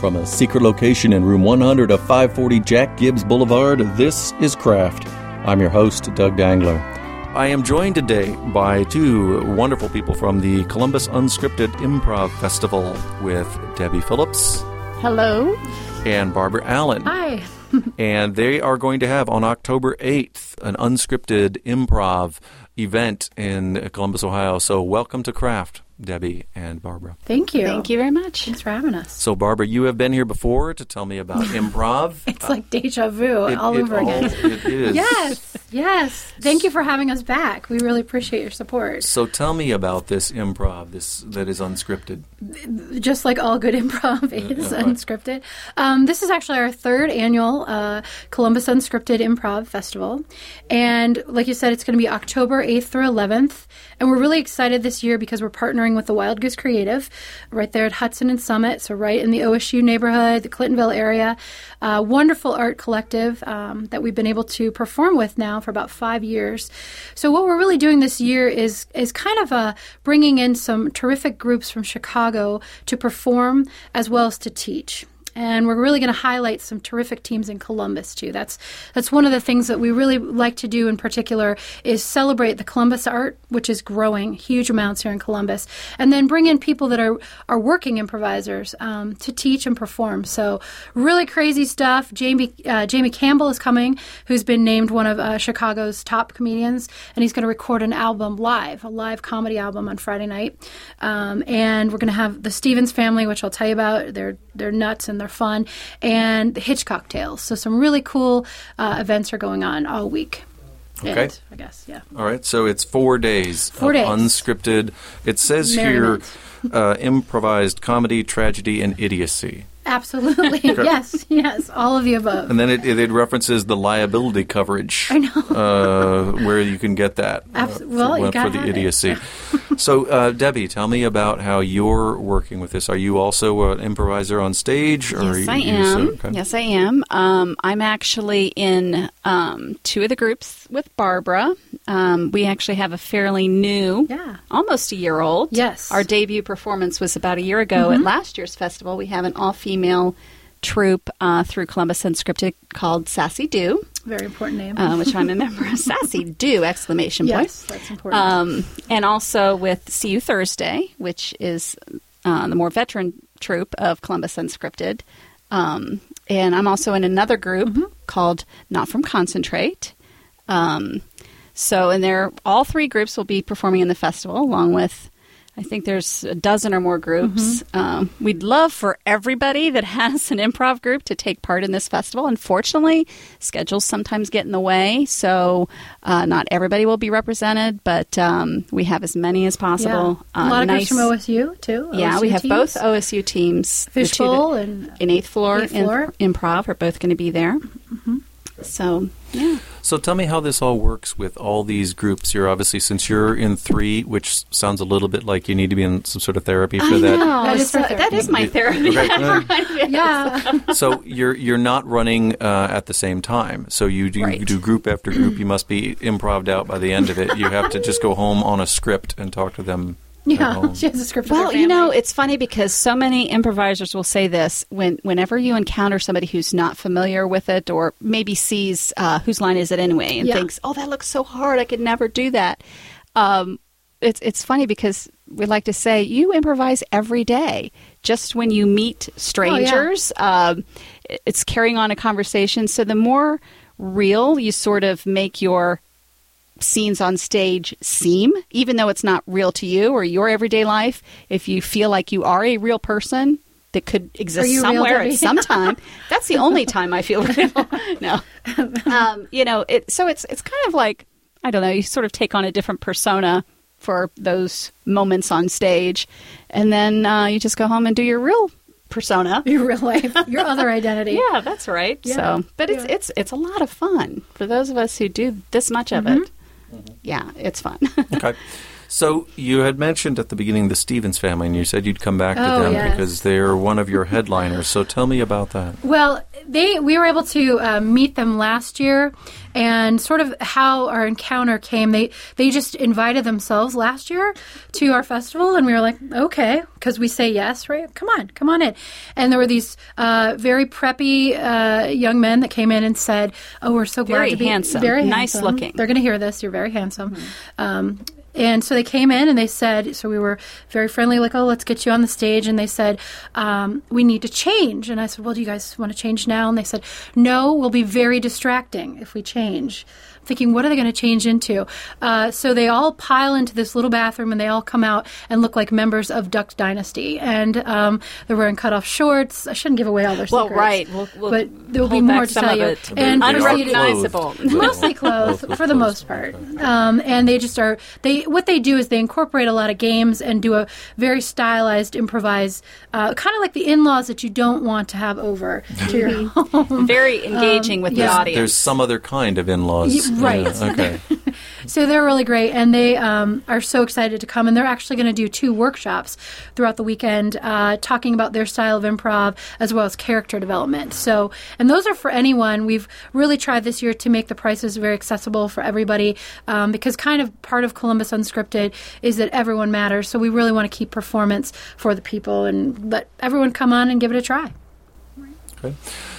From a secret location in room 100 of 540 Jack Gibbs Boulevard, this is Craft. I'm your host, Doug Dangler. I am joined today by two wonderful people from the Columbus Unscripted Improv Festival with Debbie Phillips. Hello. And Barbara Allen. Hi. and they are going to have on October 8th an unscripted improv event in Columbus, Ohio. So, welcome to Craft. Debbie and Barbara. Thank you. Thank you very much. Thanks for having us. So, Barbara, you have been here before to tell me about improv. it's uh, like deja vu it, all it over again. it is. Yes, yes. Thank you for having us back. We really appreciate your support. So, tell me about this improv, this that is unscripted. Just like all good improv is yeah, unscripted. Um, this is actually our third annual uh, Columbus Unscripted Improv Festival, and like you said, it's going to be October eighth through eleventh, and we're really excited this year because we're partnering partnering with the Wild Goose Creative right there at Hudson and Summit, so right in the OSU neighborhood, the Clintonville area. Uh, wonderful art collective um, that we've been able to perform with now for about five years. So what we're really doing this year is is kind of uh, bringing in some terrific groups from Chicago to perform as well as to teach and we're really going to highlight some terrific teams in Columbus too. That's that's one of the things that we really like to do in particular is celebrate the Columbus art, which is growing huge amounts here in Columbus, and then bring in people that are are working improvisers um, to teach and perform. So really crazy stuff. Jamie uh, Jamie Campbell is coming, who's been named one of uh, Chicago's top comedians, and he's going to record an album live, a live comedy album on Friday night, um, and we're going to have the Stevens family, which I'll tell you about. They're they're nuts and they're fun, and the Hitchcock Tales. So some really cool uh, events are going on all week. Okay. And, I guess, yeah. All right, so it's four days. Four days. Unscripted. It says here uh, improvised comedy, tragedy, and idiocy. Absolutely. yes, yes. All of the above. And then it, it, it references the liability coverage. I know. uh, where you can get that. Abs- uh, well, for, for the idiocy. so, uh, Debbie, tell me about how you're working with this. Are you also an improviser on stage? Or yes, I am. Okay. Yes, I am. Um, I'm actually in um, two of the groups with Barbara. Um, we actually have a fairly new, yeah. almost a year old. Yes. Our debut performance was about a year ago mm-hmm. at last year's festival. We have an all female troupe uh, through Columbus Unscripted called Sassy Do. Very important name. Uh, which I'm a member of. Sassy Do! Exclamation point. Yes, that's important. Um, and also with See You Thursday, which is uh, the more veteran troupe of Columbus Unscripted. Um, and I'm also in another group mm-hmm. called Not From Concentrate. Um, so, and there, all three groups will be performing in the festival along with I think there's a dozen or more groups. Mm-hmm. Um, we'd love for everybody that has an improv group to take part in this festival. Unfortunately, schedules sometimes get in the way, so uh, not everybody will be represented, but um, we have as many as possible. Yeah. Uh, a lot of nice, groups from OSU, too. Yeah, OSU we have teams. both OSU teams. Fishbowl and in Eighth Floor, eighth floor. Improv are both going to be there. Mm-hmm. So, yeah. So tell me how this all works with all these groups. You're obviously, since you're in three, which sounds a little bit like you need to be in some sort of therapy for I that. Know. That, is, so, that is my therapy. yeah. so you're you're not running uh, at the same time. So you do, right. you do group after group. You must be improved out by the end of it. You have to just go home on a script and talk to them yeah, she has a script. Well, you know, it's funny because so many improvisers will say this when whenever you encounter somebody who's not familiar with it, or maybe sees uh, whose line is it anyway, and yeah. thinks, "Oh, that looks so hard. I could never do that." Um, it's it's funny because we like to say you improvise every day. Just when you meet strangers, oh, yeah. um, it's carrying on a conversation. So the more real you sort of make your scenes on stage seem, even though it's not real to you or your everyday life, if you feel like you are a real person that could exist somewhere at some time, that's the only time I feel real. no, um, you know, it, so it's it's kind of like I don't know. You sort of take on a different persona for those moments on stage, and then uh, you just go home and do your real persona, your real life, your other identity. yeah, that's right. Yeah. So, but it's yeah. it's it's a lot of fun for those of us who do this much of mm-hmm. it. Yeah, it's fun. okay. So you had mentioned at the beginning the Stevens family, and you said you'd come back to Oh, them yes. because they're one of your headliners. So tell me about that. Well, they we were able to uh, meet them last year, and sort of how our encounter came. They they just invited themselves last year to our festival, and we were like, okay, because we say yes, right? Come on, come on in. And there were these uh, very preppy uh, young men that came in and said, "Oh, we're so glad Very to be handsome, very nice handsome. looking. They're going to hear this. You're very handsome." Um, and so they came in and they said, so we were very friendly, like, oh, let's get you on the stage. And they said, um, we need to change. And I said, well, do you guys want to change now? And they said, no, we'll be very distracting if we change. Thinking, what are they going to change into? Uh, so they all pile into this little bathroom and they all come out and look like members of Duck Dynasty. And um, they're wearing cutoff shorts. I shouldn't give away all their Well, secrets. right. We'll- we'll but there will be more to tell you. And They are proceeded- Unrecognizable. mostly clothes, for the most part um, and they just are they what they do is they incorporate a lot of games and do a very stylized improvised, uh, kind of like the in-laws that you don't want to have over to your home Very engaging with the yeah. audience. There's some other kind of in-laws. Right. Yeah, okay. so they're really great and they um, are so excited to come and they're actually going to do two workshops throughout the weekend uh, talking about their style of improv as well as character development. So and those are for anyone. We've really tried this year to make the prices very accessible for everybody um, because kind of part of columbus unscripted is that everyone matters so we really want to keep performance for the people and let everyone come on and give it a try. Okay.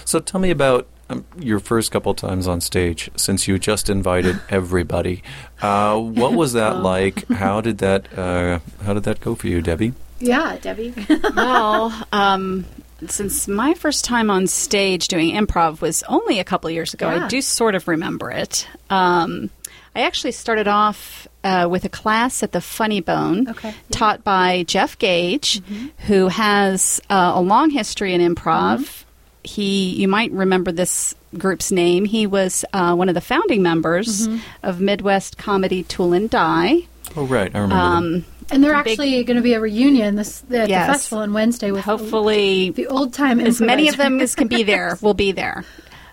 So tell me about um, your first couple times on stage since you just invited everybody. Uh, what was that like? How did that uh, How did that go for you, Debbie? yeah debbie well, um, since my first time on stage doing improv was only a couple years ago, Yeah. I do sort of remember it. Um, I actually started off uh, with a class at the Funny Bone, Okay. taught by Jeff Gage, who has uh, a long history in improv. He, you might remember this group's name. He was uh, one of the founding members of Midwest Comedy Tool and Die. Oh, right, I remember. Um, and they're Big- actually going to be a reunion this at Yes. the festival on wednesday with hopefully, the old time as many of them as can be there will be there.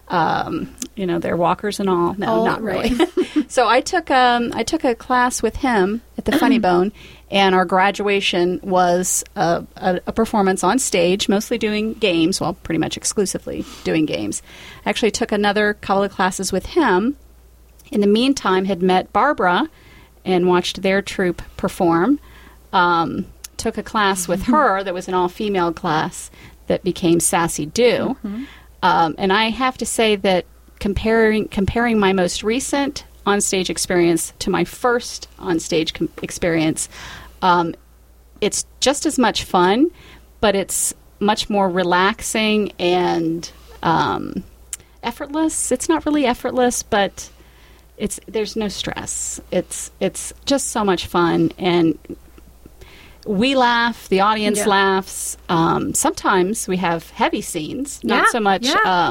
Um, you know, they're walkers and all. No, All not right. really. so I took um, I took a class with him at the Funny Bone, and our graduation was a, a, a performance on stage, mostly doing games. Well, pretty much exclusively doing games. I actually took another couple of classes with him. In the meantime, had met Barbara and watched their troupe perform. Um, took a class with her that was an all female class that became Sassy Do. Um, and I have to say that comparing comparing my most recent onstage experience to my first onstage com- experience, um, it's just as much fun, but it's much more relaxing and um, effortless. It's not really effortless, but it's there's no stress. It's it's just so much fun, and we laugh. The audience Yeah. laughs. Um, sometimes we have heavy scenes, not Yeah, so much yeah.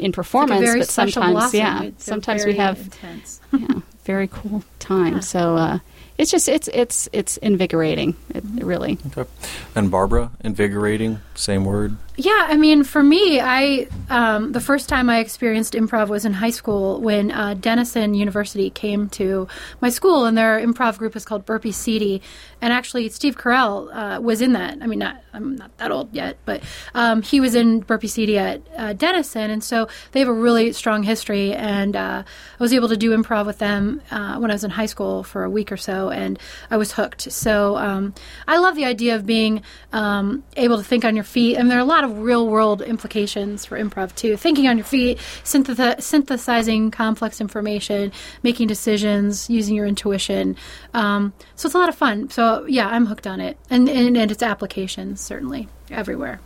In performance, very but sometimes blossom. yeah. It's a Sometimes we have intense. yeah, very cool time. So uh, it's just it's it's it's invigorating. It, it really. okay. And Barbara, invigorating, same word. Yeah, I mean, for me, I um, the first time I experienced improv was in high school when uh, Denison University came to my school, and their improv group is called Burpee Seedy, and actually Steve Carell uh, was in that. I mean, not I'm not that old yet, but um, he was in Burpee Seedy at uh, Denison, and so they have a really strong history. And uh, I was able to do improv with them uh, when I was in high school for a week or so, and I was hooked. So um, I love the idea of being um, able to think on your feet. Mean, there are a lot of real world implications for improv too. Thinking on your feet, synthesi- synthesizing complex information, making decisions, using your intuition. Um, so it's a lot of fun. So yeah, I'm hooked on it, and and, and its applications certainly everywhere.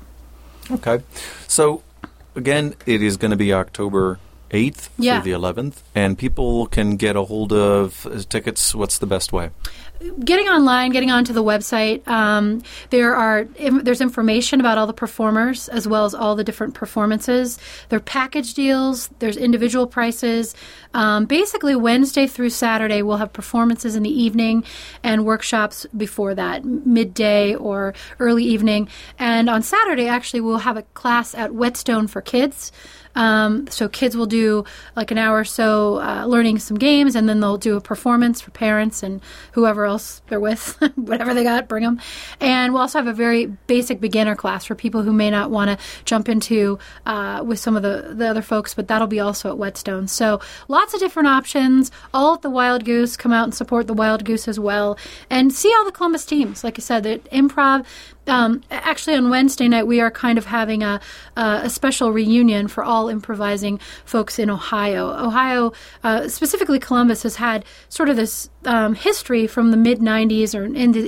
Okay. So, again, it is going to be October 8th Yeah. through the 11th, and people can get a hold of uh, tickets. What's the best way? Getting online, getting onto the website, um, there are there's information about all the performers as well as all the different performances. There are package deals. There's individual prices. Um, basically, Wednesday through Saturday, we'll have performances in the evening and workshops before that, midday or early evening. And on Saturday, actually, we'll have a class at Whetstone for kids. Um, so kids will do like an hour or so uh, learning some games, and then they'll do a performance for parents and whoever else else they're with, whatever they got, bring them. And we'll also have a very basic beginner class for people who may not want to jump into uh, with some of the, the other folks, but that'll be also at Whetstone. So lots of different options, all at the Wild Goose. Come out and support the Wild Goose as well. And see all the Columbus teams. Like I said, the improv um, actually, on Wednesday night, we are kind of having a, a special reunion for all improvising folks in Ohio. Ohio, uh, specifically Columbus, has had sort of this um, history from the mid 90s or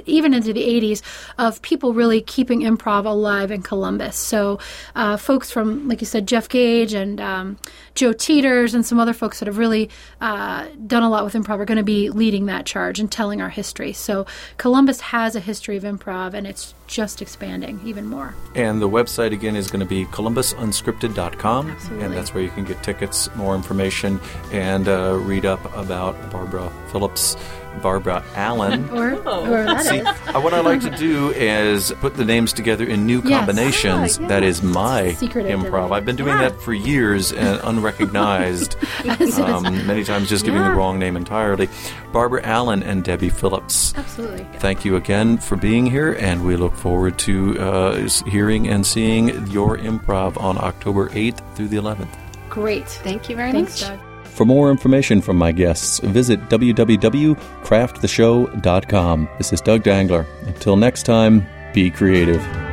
even into the 80s of people really keeping improv alive in Columbus. So, uh, folks from, like you said, Jeff Gage and um, Joe Teeters and some other folks that have really uh, done a lot with improv are going to be leading that charge and telling our history. So, Columbus has a history of improv, and it's just expanding even more. And the website again is going to be columbusunscripted.com. Absolutely. And that's where you can get tickets, more information, and uh, read up about Barbara Phillips. Barbara Allen. or, or that See, is. uh, what I like to do is put the names together in new Yes. combinations. Ah, That is my Secret improv. identity. I've been doing Yeah. that for years and unrecognized. um, many times just giving the wrong name entirely. Barbara Allen and Debbie Phillips. Absolutely. Thank you again for being here, and we look forward to uh, hearing and seeing your improv on October 8th through the 11th. Great. Thank you very Thanks, much. Doug. For more information from my guests, visit www.crafttheshow.com. This is Doug Dangler. Until next time, be creative.